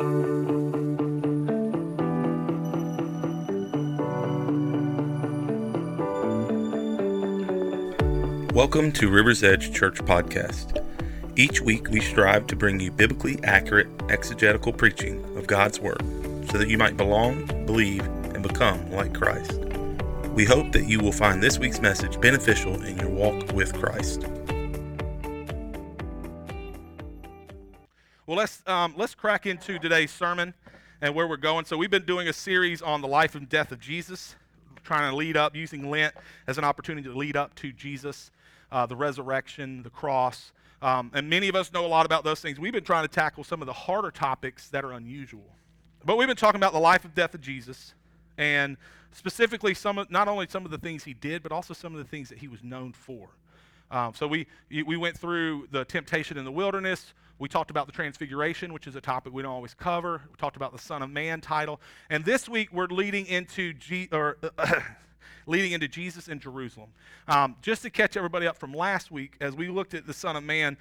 Welcome to River's Edge Church Podcast. Each week, we strive to bring you biblically accurate exegetical preaching of God's Word so that you might belong, believe, and become like Christ. We hope that you will find this week's message beneficial in your walk with Christ. Well, let's um, let's crack into today's sermon and where we're going. So we've been doing a series on the life and death of Jesus, trying to lead up, using Lent as an opportunity to lead up to Jesus uh, the resurrection, the cross. Um, and many of us know a lot about those things. We've been trying to tackle some of the harder topics that are unusual. But we've been talking about the life and death of Jesus, and specifically some of, not only some of the things he did, but also some of the things that he was known for. Um, so we we went through the temptation in the wilderness. We talked about the transfiguration, which is a topic we don't always cover. We talked about the Son of Man title, and this week we're leading into G, or leading into Jesus in Jerusalem. Um, just to catch everybody up from last week, as we looked at the Son of Man,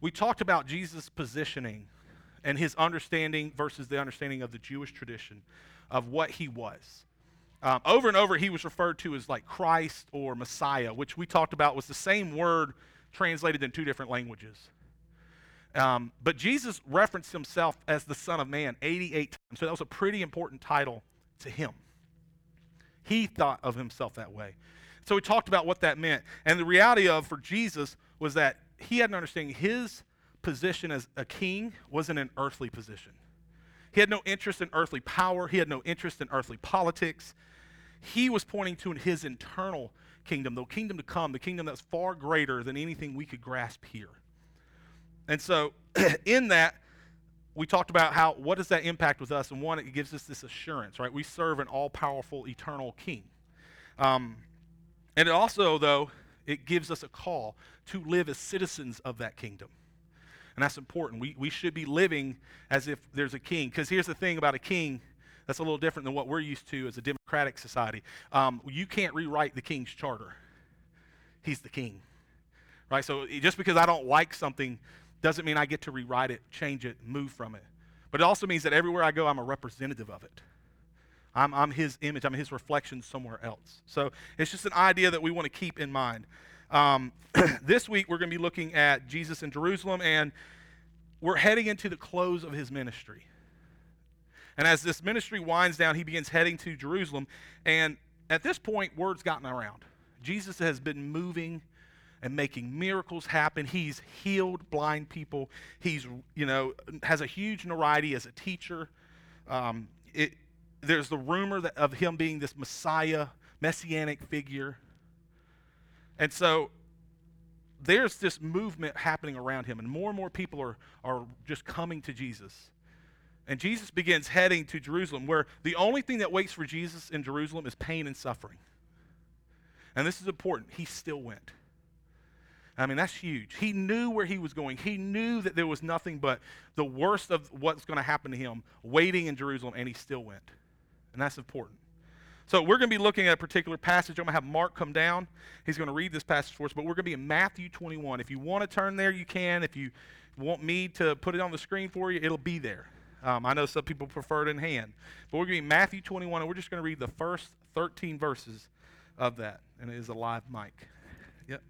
we talked about Jesus' positioning and his understanding versus the understanding of the Jewish tradition of what he was. Um, over and over, he was referred to as like Christ or Messiah, which we talked about was the same word translated in two different languages. Um, but Jesus referenced himself as the Son of Man 88 times, so that was a pretty important title to him. He thought of himself that way. So we talked about what that meant. And the reality of for Jesus was that he had an understanding his position as a king wasn't an earthly position. He had no interest in earthly power, he had no interest in earthly politics. He was pointing to in his internal kingdom, the kingdom to come, the kingdom that's far greater than anything we could grasp here. And so, in that, we talked about how what does that impact with us? And one it gives us this assurance right? We serve an all-powerful eternal king. Um, and it also though it gives us a call to live as citizens of that kingdom. And that's important. We, we should be living as if there's a king. Because here's the thing about a king that's a little different than what we're used to as a democratic society um, you can't rewrite the king's charter he's the king right so just because i don't like something doesn't mean I get to rewrite it, change it, move from it. But it also means that everywhere I go, I'm a representative of it. I'm, I'm his image, I'm his reflection somewhere else. So it's just an idea that we want to keep in mind. Um, this week, we're going to be looking at Jesus in Jerusalem, and we're heading into the close of his ministry. And as this ministry winds down, he begins heading to Jerusalem. And at this point, word's gotten around. Jesus has been moving and making miracles happen. He's healed blind people. He's, you know, has a huge notoriety as a teacher. Um, it, there's the rumor that, of him being this Messiah, messianic figure. And so there's this movement happening around him, and more and more people are, are just coming to Jesus. And Jesus begins heading to Jerusalem, where the only thing that waits for Jesus in Jerusalem is pain and suffering. And this is important. He still went. I mean, that's huge. He knew where he was going. He knew that there was nothing but the worst of what's going to happen to him waiting in Jerusalem, and he still went. And that's important. So we're going to be looking at a particular passage. I'm going to have Mark come down. He's going to read this passage for us, but we're going to be in Matthew 21. If you want to turn there, you can. If you want me to put it on the screen for you, it'll be there. Um, I know some people prefer it in hand. But we're going to be Matthew 21, and we're just going to read the first 13 verses of that. And it is a live mic. Yep.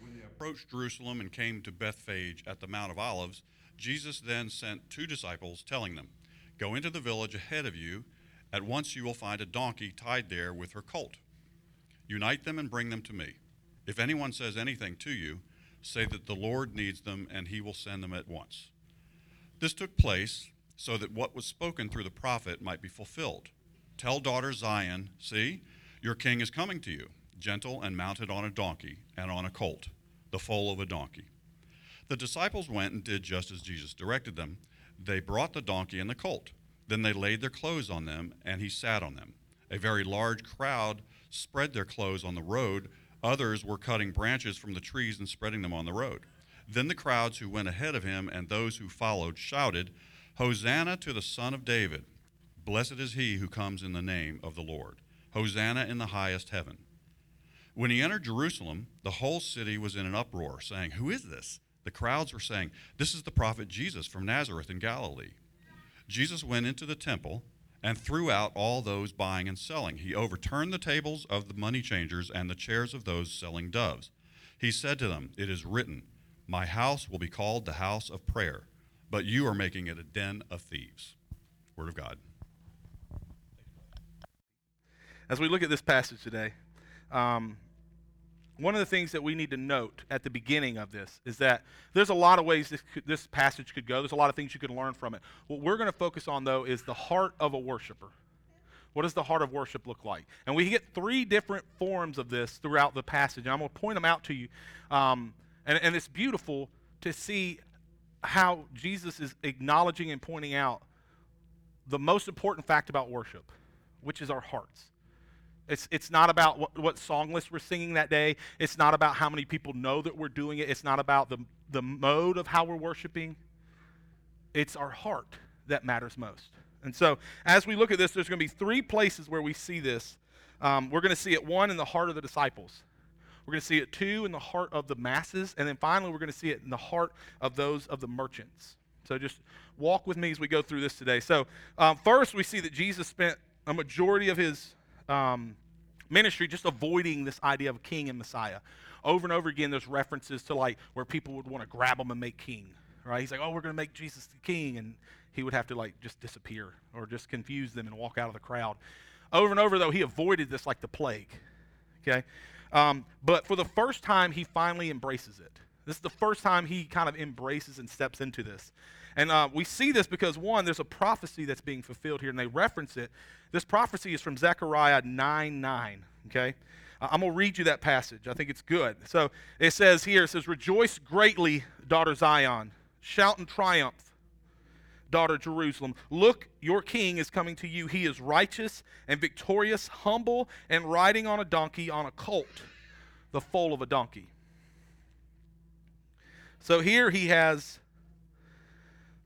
When they approached Jerusalem and came to Bethphage at the Mount of Olives, Jesus then sent two disciples, telling them, Go into the village ahead of you. At once you will find a donkey tied there with her colt. Unite them and bring them to me. If anyone says anything to you, say that the Lord needs them and he will send them at once. This took place so that what was spoken through the prophet might be fulfilled. Tell daughter Zion, see, your king is coming to you, gentle and mounted on a donkey and on a colt the foal of a donkey. The disciples went and did just as Jesus directed them. They brought the donkey and the colt. Then they laid their clothes on them, and he sat on them. A very large crowd spread their clothes on the road. Others were cutting branches from the trees and spreading them on the road. Then the crowds who went ahead of him and those who followed shouted, Hosanna to the Son of David! Blessed is he who comes in the name of the Lord. Hosanna in the highest heaven. When he entered Jerusalem, the whole city was in an uproar, saying, Who is this? The crowds were saying, This is the prophet Jesus from Nazareth in Galilee. Jesus went into the temple and threw out all those buying and selling. He overturned the tables of the money changers and the chairs of those selling doves. He said to them, It is written, My house will be called the house of prayer, but you are making it a den of thieves. Word of God. As we look at this passage today, um, one of the things that we need to note at the beginning of this is that there's a lot of ways this, could, this passage could go. There's a lot of things you can learn from it. What we're going to focus on, though, is the heart of a worshiper. What does the heart of worship look like? And we get three different forms of this throughout the passage. And I'm going to point them out to you. Um, and, and it's beautiful to see how Jesus is acknowledging and pointing out the most important fact about worship, which is our hearts. It's, it's not about what, what song list we're singing that day. It's not about how many people know that we're doing it. It's not about the, the mode of how we're worshiping. It's our heart that matters most. And so, as we look at this, there's going to be three places where we see this. Um, we're going to see it, one, in the heart of the disciples. We're going to see it, two, in the heart of the masses. And then finally, we're going to see it in the heart of those of the merchants. So, just walk with me as we go through this today. So, um, first, we see that Jesus spent a majority of his um, ministry just avoiding this idea of king and Messiah. Over and over again, there's references to like where people would want to grab him and make king, right? He's like, oh, we're going to make Jesus the king. And he would have to like just disappear or just confuse them and walk out of the crowd. Over and over, though, he avoided this like the plague, okay? Um, but for the first time, he finally embraces it. This is the first time he kind of embraces and steps into this. And uh, we see this because, one, there's a prophecy that's being fulfilled here, and they reference it. This prophecy is from Zechariah 9 9. Okay? I'm going to read you that passage. I think it's good. So it says here, it says, Rejoice greatly, daughter Zion. Shout in triumph, daughter Jerusalem. Look, your king is coming to you. He is righteous and victorious, humble, and riding on a donkey, on a colt, the foal of a donkey. So here he has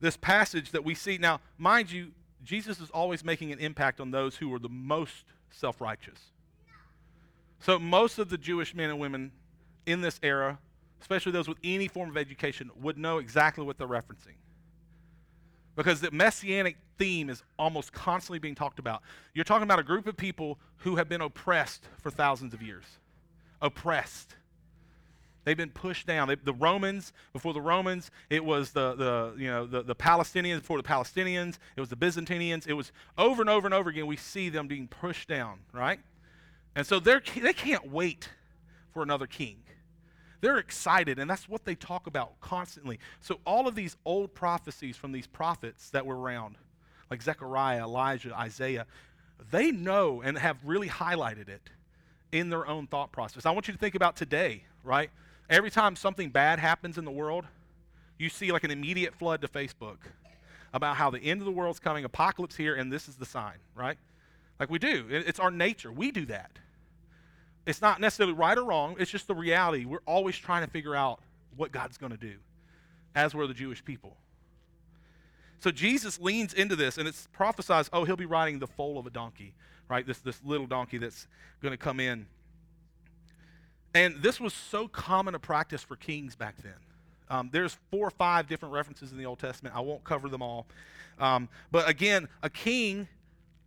this passage that we see. Now, mind you, Jesus is always making an impact on those who are the most self righteous. So, most of the Jewish men and women in this era, especially those with any form of education, would know exactly what they're referencing. Because the messianic theme is almost constantly being talked about. You're talking about a group of people who have been oppressed for thousands of years. Oppressed. They've been pushed down. They, the Romans, before the Romans, it was the, the, you know, the, the Palestinians before the Palestinians. It was the Byzantinians. It was over and over and over again, we see them being pushed down, right? And so they're, they can't wait for another king. They're excited, and that's what they talk about constantly. So all of these old prophecies from these prophets that were around, like Zechariah, Elijah, Isaiah, they know and have really highlighted it in their own thought process. I want you to think about today, right? Every time something bad happens in the world, you see like an immediate flood to Facebook about how the end of the world's coming, apocalypse here, and this is the sign, right? Like we do. It's our nature. We do that. It's not necessarily right or wrong, it's just the reality. We're always trying to figure out what God's going to do, as were the Jewish people. So Jesus leans into this, and it's prophesies, oh, he'll be riding the foal of a donkey, right? This, this little donkey that's going to come in. And this was so common a practice for kings back then. Um, there's four or five different references in the Old Testament. I won't cover them all. Um, but again, a king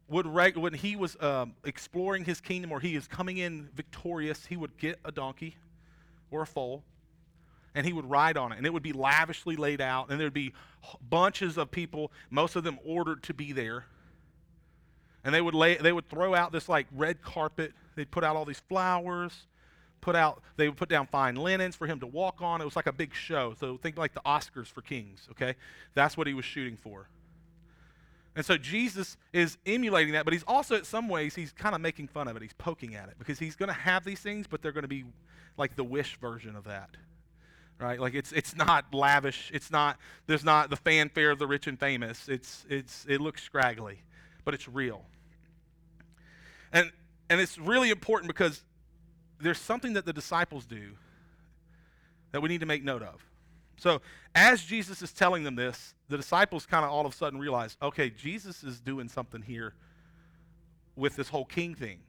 would, reg- when he was um, exploring his kingdom or he is coming in victorious, he would get a donkey or a foal and he would ride on it. And it would be lavishly laid out, and there would be bunches of people, most of them ordered to be there. And they would, lay, they would throw out this like red carpet. They'd put out all these flowers put out, they would put down fine linens for him to walk on. It was like a big show. So think like the Oscars for kings, okay? That's what he was shooting for. And so Jesus is emulating that, but he's also, in some ways, he's kind of making fun of it. He's poking at it because he's going to have these things, but they're going to be like the wish version of that. Right? Like it's it's not lavish. It's not there's not the fanfare of the rich and famous. It's it's it looks scraggly, but it's real. And and it's really important because there's something that the disciples do that we need to make note of. So, as Jesus is telling them this, the disciples kind of all of a sudden realize, okay, Jesus is doing something here with this whole king thing.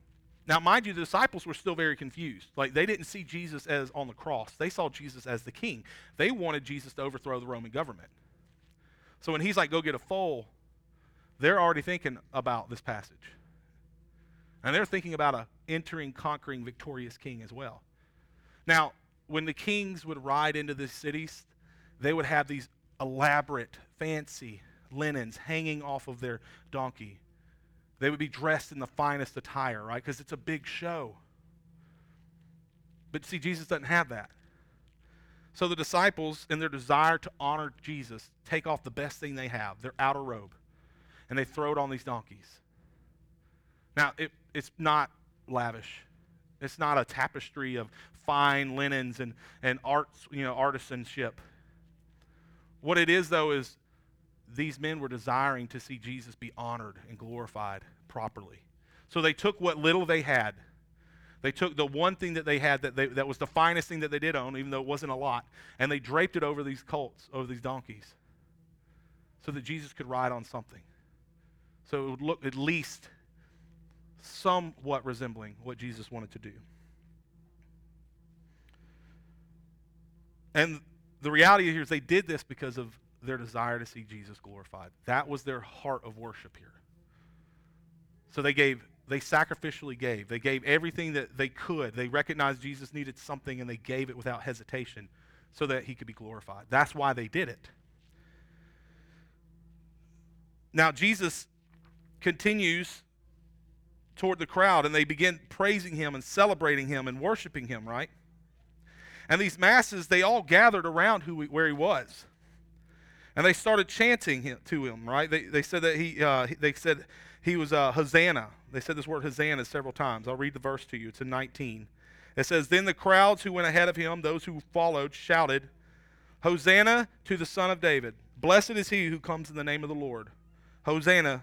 Now, mind you, the disciples were still very confused. Like, they didn't see Jesus as on the cross, they saw Jesus as the king. They wanted Jesus to overthrow the Roman government. So when he's like, go get a foal, they're already thinking about this passage. And they're thinking about a entering, conquering, victorious king as well. Now, when the kings would ride into the cities, they would have these elaborate, fancy linens hanging off of their donkey. They would be dressed in the finest attire, right? Because it's a big show. But see, Jesus doesn't have that. So the disciples, in their desire to honor Jesus, take off the best thing they have, their outer robe, and they throw it on these donkeys. Now, it, it's not lavish. It's not a tapestry of fine linens and, and arts, you know, artisanship. What it is, though, is these men were desiring to see Jesus be honored and glorified properly. So they took what little they had. They took the one thing that they had that, they, that was the finest thing that they did own, even though it wasn't a lot, and they draped it over these colts, over these donkeys, so that Jesus could ride on something. So it would look at least somewhat resembling what Jesus wanted to do. And the reality here is they did this because of their desire to see Jesus glorified. That was their heart of worship here. So they gave, they sacrificially gave. They gave everything that they could. They recognized Jesus needed something and they gave it without hesitation so that he could be glorified. That's why they did it. Now, Jesus continues toward the crowd and they begin praising him and celebrating him and worshiping him, right? And these masses, they all gathered around who, where he was. And they started chanting him, to him, right? They, they said that he, uh, they said he was uh, Hosanna. They said this word Hosanna several times. I'll read the verse to you. It's in 19. It says, Then the crowds who went ahead of him, those who followed, shouted, Hosanna to the Son of David. Blessed is he who comes in the name of the Lord. Hosanna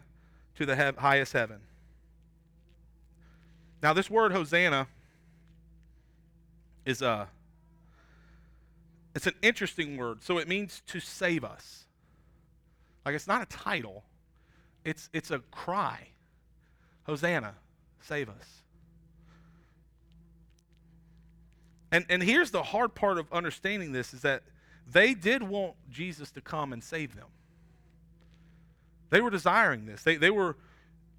to the he- highest heaven. Now, this word Hosanna is a it's an interesting word. So it means to save us. Like it's not a title. It's it's a cry. Hosanna, save us. And and here's the hard part of understanding this is that they did want Jesus to come and save them. They were desiring this. They they were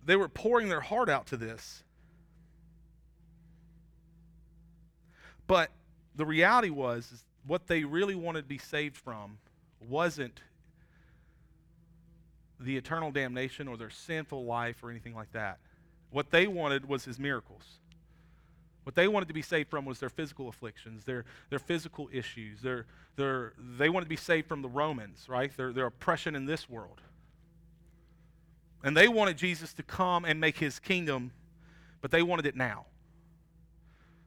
they were pouring their heart out to this. But the reality was what they really wanted to be saved from wasn't the eternal damnation or their sinful life or anything like that. What they wanted was his miracles. What they wanted to be saved from was their physical afflictions, their, their physical issues. Their, their, they wanted to be saved from the Romans, right? Their, their oppression in this world. And they wanted Jesus to come and make his kingdom, but they wanted it now.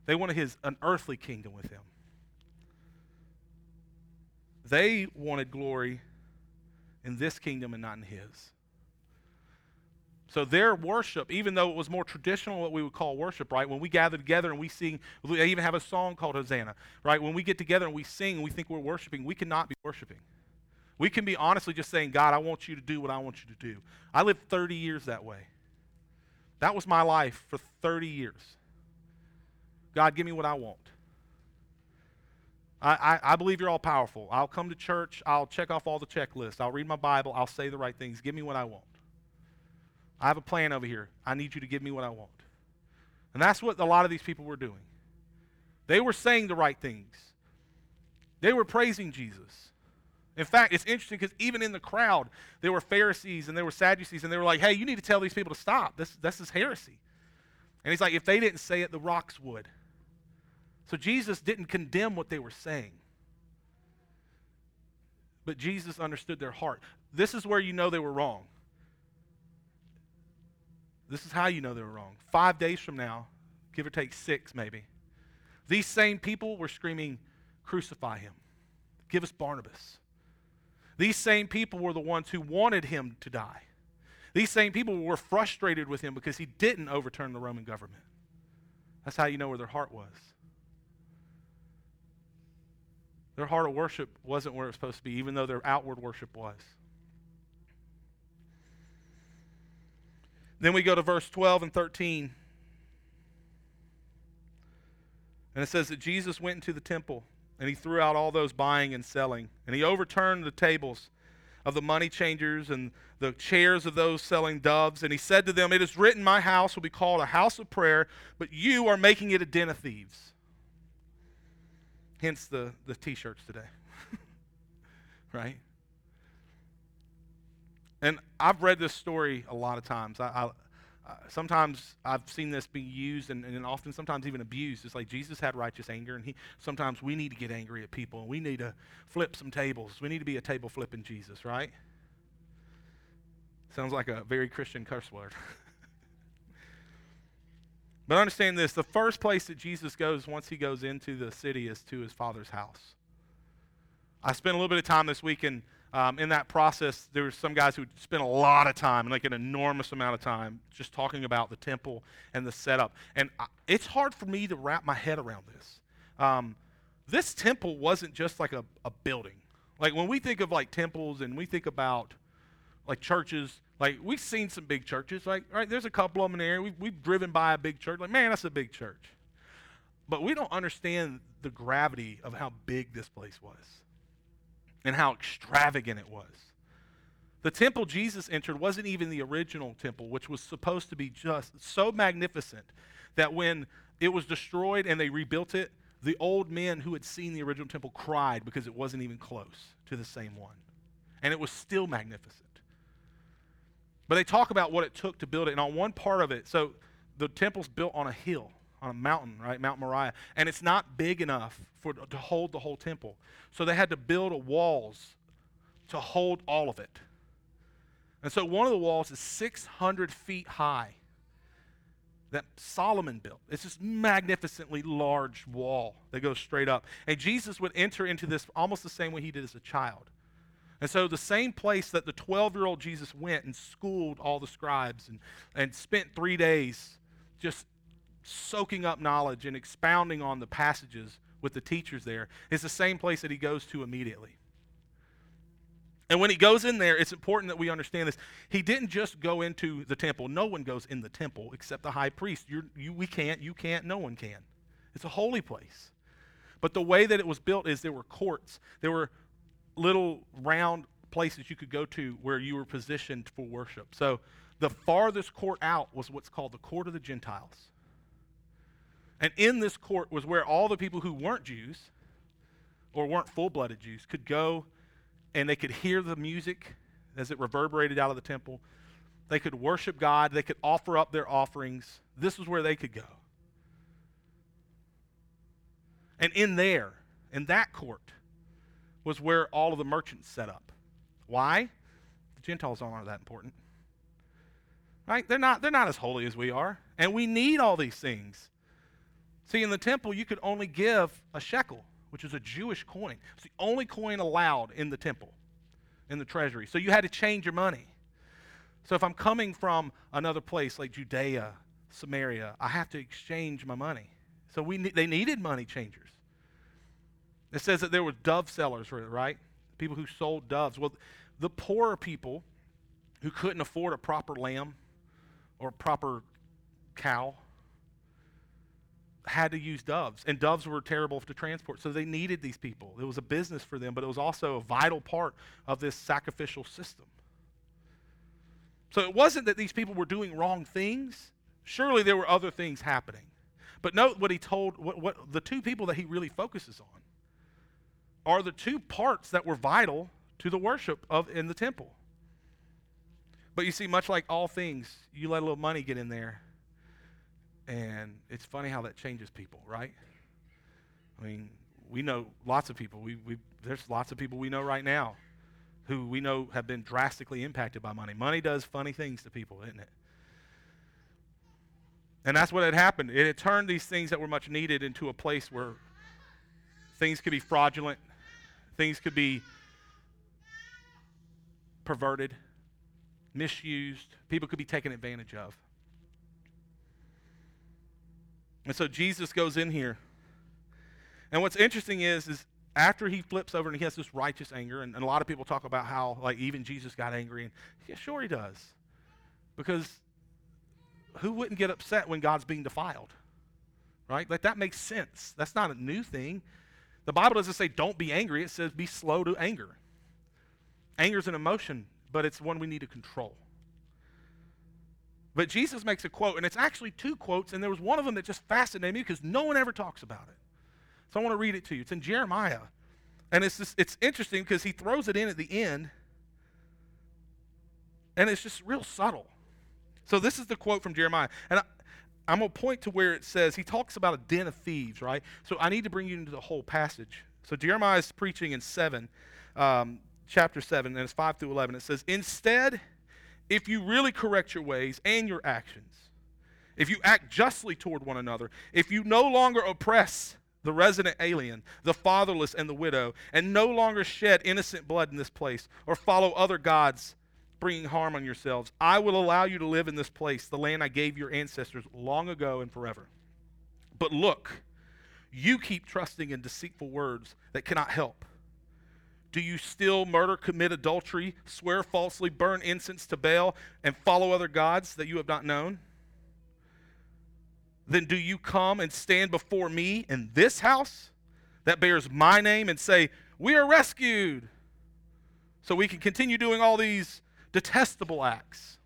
They wanted his an earthly kingdom with him. They wanted glory in this kingdom and not in his. So their worship, even though it was more traditional, what we would call worship, right? When we gather together and we sing, they even have a song called Hosanna, right? When we get together and we sing and we think we're worshiping, we cannot be worshiping. We can be honestly just saying, God, I want you to do what I want you to do. I lived 30 years that way. That was my life for 30 years. God, give me what I want. I, I, I, believe you're all powerful. I'll come to church. I'll check off all the checklists. I'll read my Bible. I'll say the right things. Give me what I want. I have a plan over here. I need you to give me what I want. And that's what a lot of these people were doing. They were saying the right things, they were praising Jesus. In fact, it's interesting because even in the crowd, there were Pharisees and there were Sadducees, and they were like, hey, you need to tell these people to stop. This, this is heresy. And he's like, if they didn't say it, the rocks would. So Jesus didn't condemn what they were saying. But Jesus understood their heart. This is where you know they were wrong. This is how you know they were wrong. Five days from now, give or take six maybe, these same people were screaming, Crucify him. Give us Barnabas. These same people were the ones who wanted him to die. These same people were frustrated with him because he didn't overturn the Roman government. That's how you know where their heart was. Their heart of worship wasn't where it was supposed to be, even though their outward worship was. Then we go to verse 12 and 13. And it says that Jesus went into the temple and he threw out all those buying and selling. And he overturned the tables of the money changers and the chairs of those selling doves. And he said to them, It is written, My house will be called a house of prayer, but you are making it a den of thieves. Hence the, the t shirts today. right? And I've read this story a lot of times. I, I, uh, sometimes I've seen this being used and, and often sometimes even abused. It's like Jesus had righteous anger, and he sometimes we need to get angry at people, and we need to flip some tables. We need to be a table flipping Jesus, right? Sounds like a very Christian curse word. but understand this the first place that Jesus goes once he goes into the city is to his father's house. I spent a little bit of time this week in um, in that process, there were some guys who spent a lot of time, like an enormous amount of time, just talking about the temple and the setup. And I, it's hard for me to wrap my head around this. Um, this temple wasn't just like a, a building. Like when we think of like temples and we think about like churches, like we've seen some big churches, like right there's a couple of them in the area. We've, we've driven by a big church, like man, that's a big church. But we don't understand the gravity of how big this place was and how extravagant it was. The temple Jesus entered wasn't even the original temple, which was supposed to be just so magnificent that when it was destroyed and they rebuilt it, the old men who had seen the original temple cried because it wasn't even close to the same one. And it was still magnificent. But they talk about what it took to build it. And on one part of it, so the temple's built on a hill on a mountain, right? Mount Moriah. And it's not big enough for, to hold the whole temple. So they had to build walls to hold all of it. And so one of the walls is 600 feet high that Solomon built. It's this magnificently large wall that goes straight up. And Jesus would enter into this almost the same way he did as a child. And so, the same place that the 12 year old Jesus went and schooled all the scribes and, and spent three days just soaking up knowledge and expounding on the passages with the teachers there is the same place that he goes to immediately. And when he goes in there, it's important that we understand this. He didn't just go into the temple. No one goes in the temple except the high priest. You're, you, we can't, you can't, no one can. It's a holy place. But the way that it was built is there were courts, there were little round places you could go to where you were positioned for worship. So the farthest court out was what's called the court of the Gentiles. And in this court was where all the people who weren't Jews or weren't full blooded Jews could go and they could hear the music as it reverberated out of the temple. They could worship God. They could offer up their offerings. This was where they could go. And in there, in that court, was where all of the merchants set up. Why? The Gentiles aren't that important. Right? They're not, they're not as holy as we are. And we need all these things. See, in the temple, you could only give a shekel, which is a Jewish coin. It's the only coin allowed in the temple, in the treasury. So you had to change your money. So if I'm coming from another place like Judea, Samaria, I have to exchange my money. So we they needed money changers. It says that there were dove sellers, right? People who sold doves. Well, the poorer people who couldn't afford a proper lamb or a proper cow had to use doves, and doves were terrible to transport. So they needed these people. It was a business for them, but it was also a vital part of this sacrificial system. So it wasn't that these people were doing wrong things. Surely there were other things happening. But note what he told, what, what the two people that he really focuses on are the two parts that were vital to the worship of in the temple. But you see, much like all things, you let a little money get in there, and it's funny how that changes people, right? I mean, we know lots of people. We, we, there's lots of people we know right now who we know have been drastically impacted by money. Money does funny things to people, isn't it? And that's what had happened. It had turned these things that were much needed into a place where things could be fraudulent, things could be perverted, misused, people could be taken advantage of. And so Jesus goes in here. And what's interesting is, is after he flips over and he has this righteous anger, and, and a lot of people talk about how like even Jesus got angry, and yeah, sure he does. Because who wouldn't get upset when God's being defiled? Right? Like that makes sense. That's not a new thing. The Bible doesn't say don't be angry, it says be slow to anger. Anger is an emotion, but it's one we need to control. But Jesus makes a quote, and it's actually two quotes, and there was one of them that just fascinated me because no one ever talks about it. So I want to read it to you. It's in Jeremiah. And it's just, it's interesting because he throws it in at the end, and it's just real subtle. So this is the quote from Jeremiah. And I'm going to point to where it says, he talks about a den of thieves, right? So I need to bring you into the whole passage. So Jeremiah is preaching in 7, um, chapter 7, and it's 5 through 11. It says, Instead, if you really correct your ways and your actions, if you act justly toward one another, if you no longer oppress the resident alien, the fatherless, and the widow, and no longer shed innocent blood in this place, or follow other gods, bringing harm on yourselves, I will allow you to live in this place, the land I gave your ancestors long ago and forever. But look, you keep trusting in deceitful words that cannot help. Do you still murder, commit adultery, swear falsely, burn incense to Baal, and follow other gods that you have not known? Then do you come and stand before me in this house that bears my name and say, We are rescued? So we can continue doing all these detestable acts.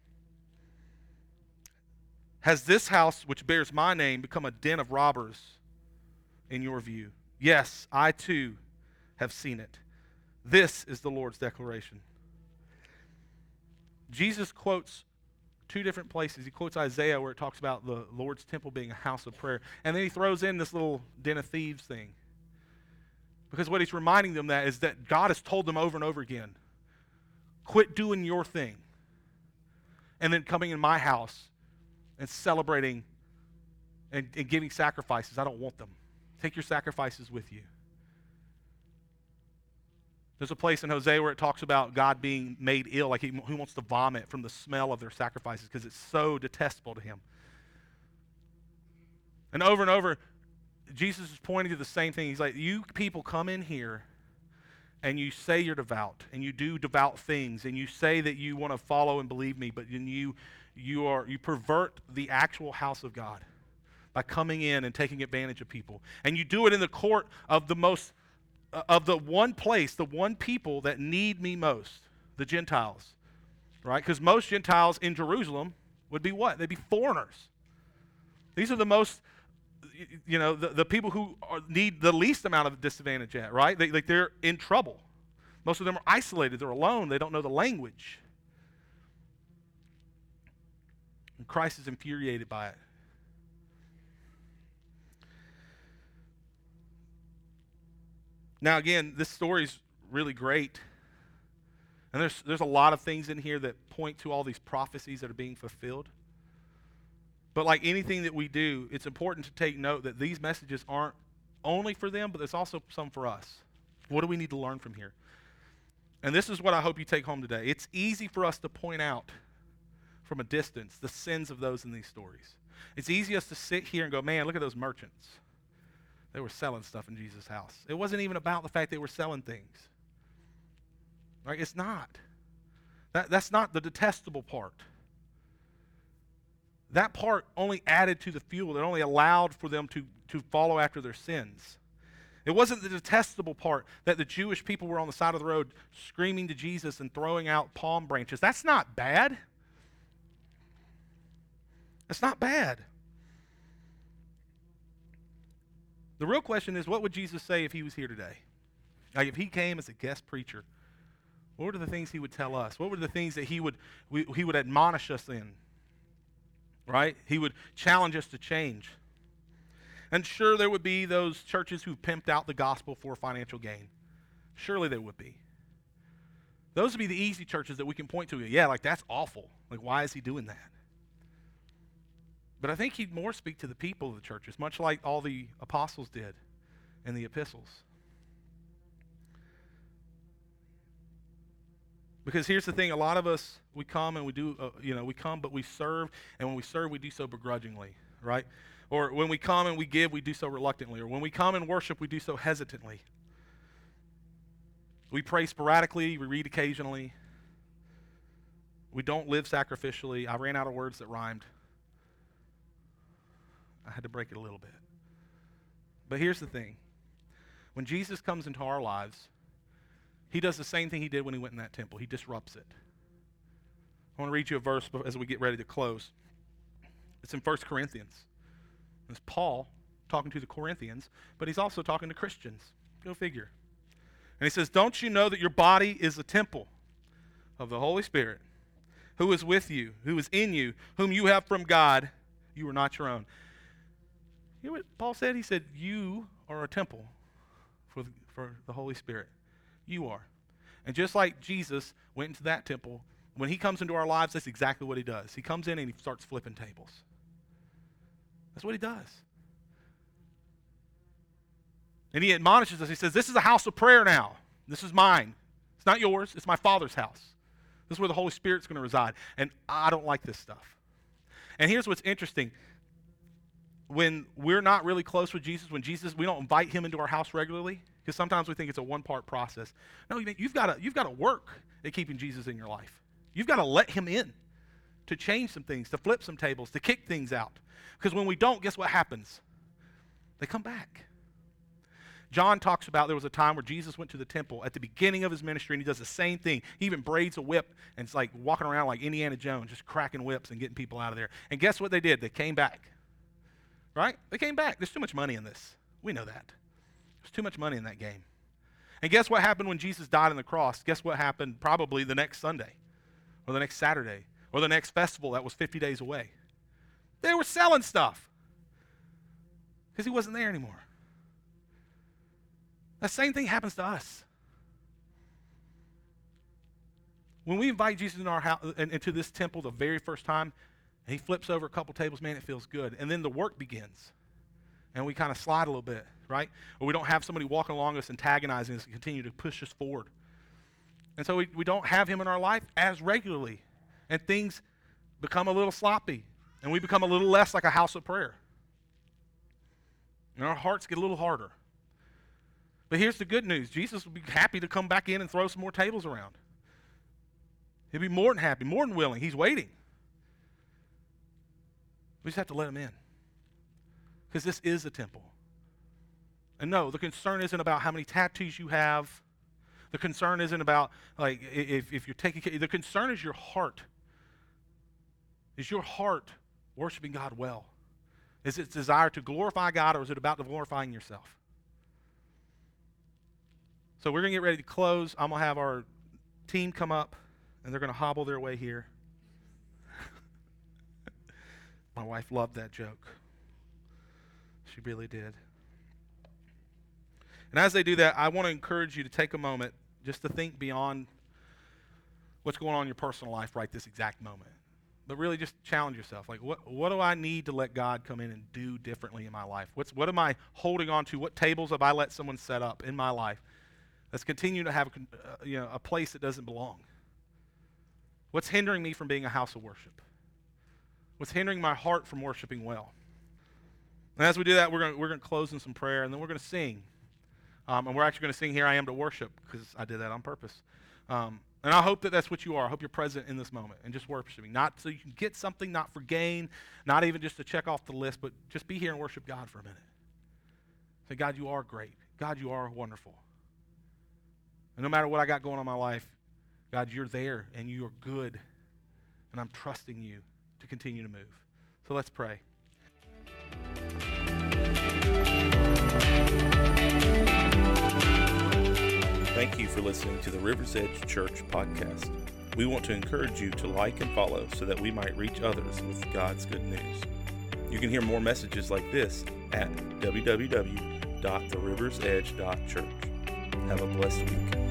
Has this house, which bears my name, become a den of robbers in your view? Yes, I too have seen it. This is the Lord's declaration. Jesus quotes two different places. He quotes Isaiah where it talks about the Lord's temple being a house of prayer. And then he throws in this little den of thieves thing. Because what he's reminding them that is that God has told them over and over again, quit doing your thing. And then coming in my house and celebrating and, and giving sacrifices. I don't want them. Take your sacrifices with you. There's a place in Hosea where it talks about God being made ill, like he, he wants to vomit from the smell of their sacrifices because it's so detestable to him. And over and over, Jesus is pointing to the same thing. He's like, You people come in here and you say you're devout and you do devout things and you say that you want to follow and believe me, but then you, you, are, you pervert the actual house of God by coming in and taking advantage of people. And you do it in the court of the most uh, of the one place, the one people that need me most, the Gentiles, right? Because most Gentiles in Jerusalem would be what? They'd be foreigners. These are the most, you know, the, the people who are, need the least amount of disadvantage at, right? They, like they're in trouble. Most of them are isolated. They're alone. They don't know the language. And Christ is infuriated by it. Now, again, this story is really great. And there's, there's a lot of things in here that point to all these prophecies that are being fulfilled. But like anything that we do, it's important to take note that these messages aren't only for them, but there's also some for us. What do we need to learn from here? And this is what I hope you take home today. It's easy for us to point out from a distance the sins of those in these stories. It's easy us to sit here and go, man, look at those merchants. They were selling stuff in Jesus' house. It wasn't even about the fact they were selling things. Right? It's not. That, that's not the detestable part. That part only added to the fuel. It only allowed for them to, to follow after their sins. It wasn't the detestable part that the Jewish people were on the side of the road screaming to Jesus and throwing out palm branches. That's not bad. That's not bad. The real question is what would Jesus say if he was here today? Like if he came as a guest preacher, what were the things he would tell us? What were the things that he would, we, he would admonish us in? Right? He would challenge us to change. And sure, there would be those churches who pimped out the gospel for financial gain. Surely there would be. Those would be the easy churches that we can point to. Yeah, like that's awful. Like, why is he doing that? But I think he'd more speak to the people of the churches, much like all the apostles did in the epistles. Because here's the thing a lot of us, we come and we do, uh, you know, we come, but we serve, and when we serve, we do so begrudgingly, right? Or when we come and we give, we do so reluctantly. Or when we come and worship, we do so hesitantly. We pray sporadically, we read occasionally. We don't live sacrificially. I ran out of words that rhymed. I had to break it a little bit. But here's the thing when Jesus comes into our lives, he does the same thing he did when he went in that temple. He disrupts it. I want to read you a verse as we get ready to close. It's in 1 Corinthians. It's Paul talking to the Corinthians, but he's also talking to Christians. Go figure. And he says, Don't you know that your body is a temple of the Holy Spirit who is with you, who is in you, whom you have from God? You are not your own. You know what Paul said? He said, You are a temple for the, for the Holy Spirit. You are. And just like Jesus went into that temple, when he comes into our lives, that's exactly what he does. He comes in and he starts flipping tables. That's what he does. And he admonishes us. He says, This is a house of prayer now. This is mine. It's not yours, it's my Father's house. This is where the Holy Spirit's going to reside. And I don't like this stuff. And here's what's interesting when we're not really close with Jesus, when Jesus, we don't invite him into our house regularly, because sometimes we think it's a one part process. No, you've got to you've to work at keeping Jesus in your life. You've got to let him in to change some things, to flip some tables, to kick things out. Because when we don't, guess what happens? They come back. John talks about there was a time where Jesus went to the temple at the beginning of his ministry and he does the same thing. He even braids a whip and it's like walking around like Indiana Jones, just cracking whips and getting people out of there. And guess what they did? They came back. Right? They came back. There's too much money in this. We know that. There's too much money in that game. And guess what happened when Jesus died on the cross? Guess what happened probably the next Sunday or the next Saturday or the next festival that was 50 days away? They were selling stuff because he wasn't there anymore. The same thing happens to us. When we invite Jesus into our house, uh, into this temple the very first time, and he flips over a couple tables, man, it feels good. And then the work begins. And we kind of slide a little bit, right? Or we don't have somebody walking along us, antagonizing us, and continue to push us forward. And so we, we don't have him in our life as regularly. And things become a little sloppy. And we become a little less like a house of prayer. And our hearts get a little harder. But here's the good news Jesus will be happy to come back in and throw some more tables around. He'll be more than happy, more than willing. He's waiting. We just have to let him in. Because this is a temple. And no, the concern isn't about how many tattoos you have. The concern isn't about like if, if you're taking care. The concern is your heart. Is your heart worshiping God well? Is it desire to glorify God or is it about glorifying yourself? So we're going to get ready to close. I'm going to have our team come up and they're going to hobble their way here. My wife loved that joke. She really did. And as they do that, I want to encourage you to take a moment just to think beyond what's going on in your personal life right this exact moment. But really just challenge yourself. Like, what, what do I need to let God come in and do differently in my life? What's, what am I holding on to? What tables have I let someone set up in my life that's continuing to have uh, you know, a place that doesn't belong? What's hindering me from being a house of worship? What's hindering my heart from worshiping well? And as we do that, we're going we're gonna close in some prayer, and then we're going to sing. Um, and we're actually going to sing Here I Am to Worship, because I did that on purpose. Um, and I hope that that's what you are. I hope you're present in this moment and just worshiping. Not so you can get something, not for gain, not even just to check off the list, but just be here and worship God for a minute. Say, God, you are great. God, you are wonderful. And no matter what I got going on in my life, God, you're there and you are good. And I'm trusting you to continue to move. So let's pray. Thank you for listening to the River's Edge Church podcast. We want to encourage you to like and follow so that we might reach others with God's good news. You can hear more messages like this at www.theriversedge.church. Have a blessed week.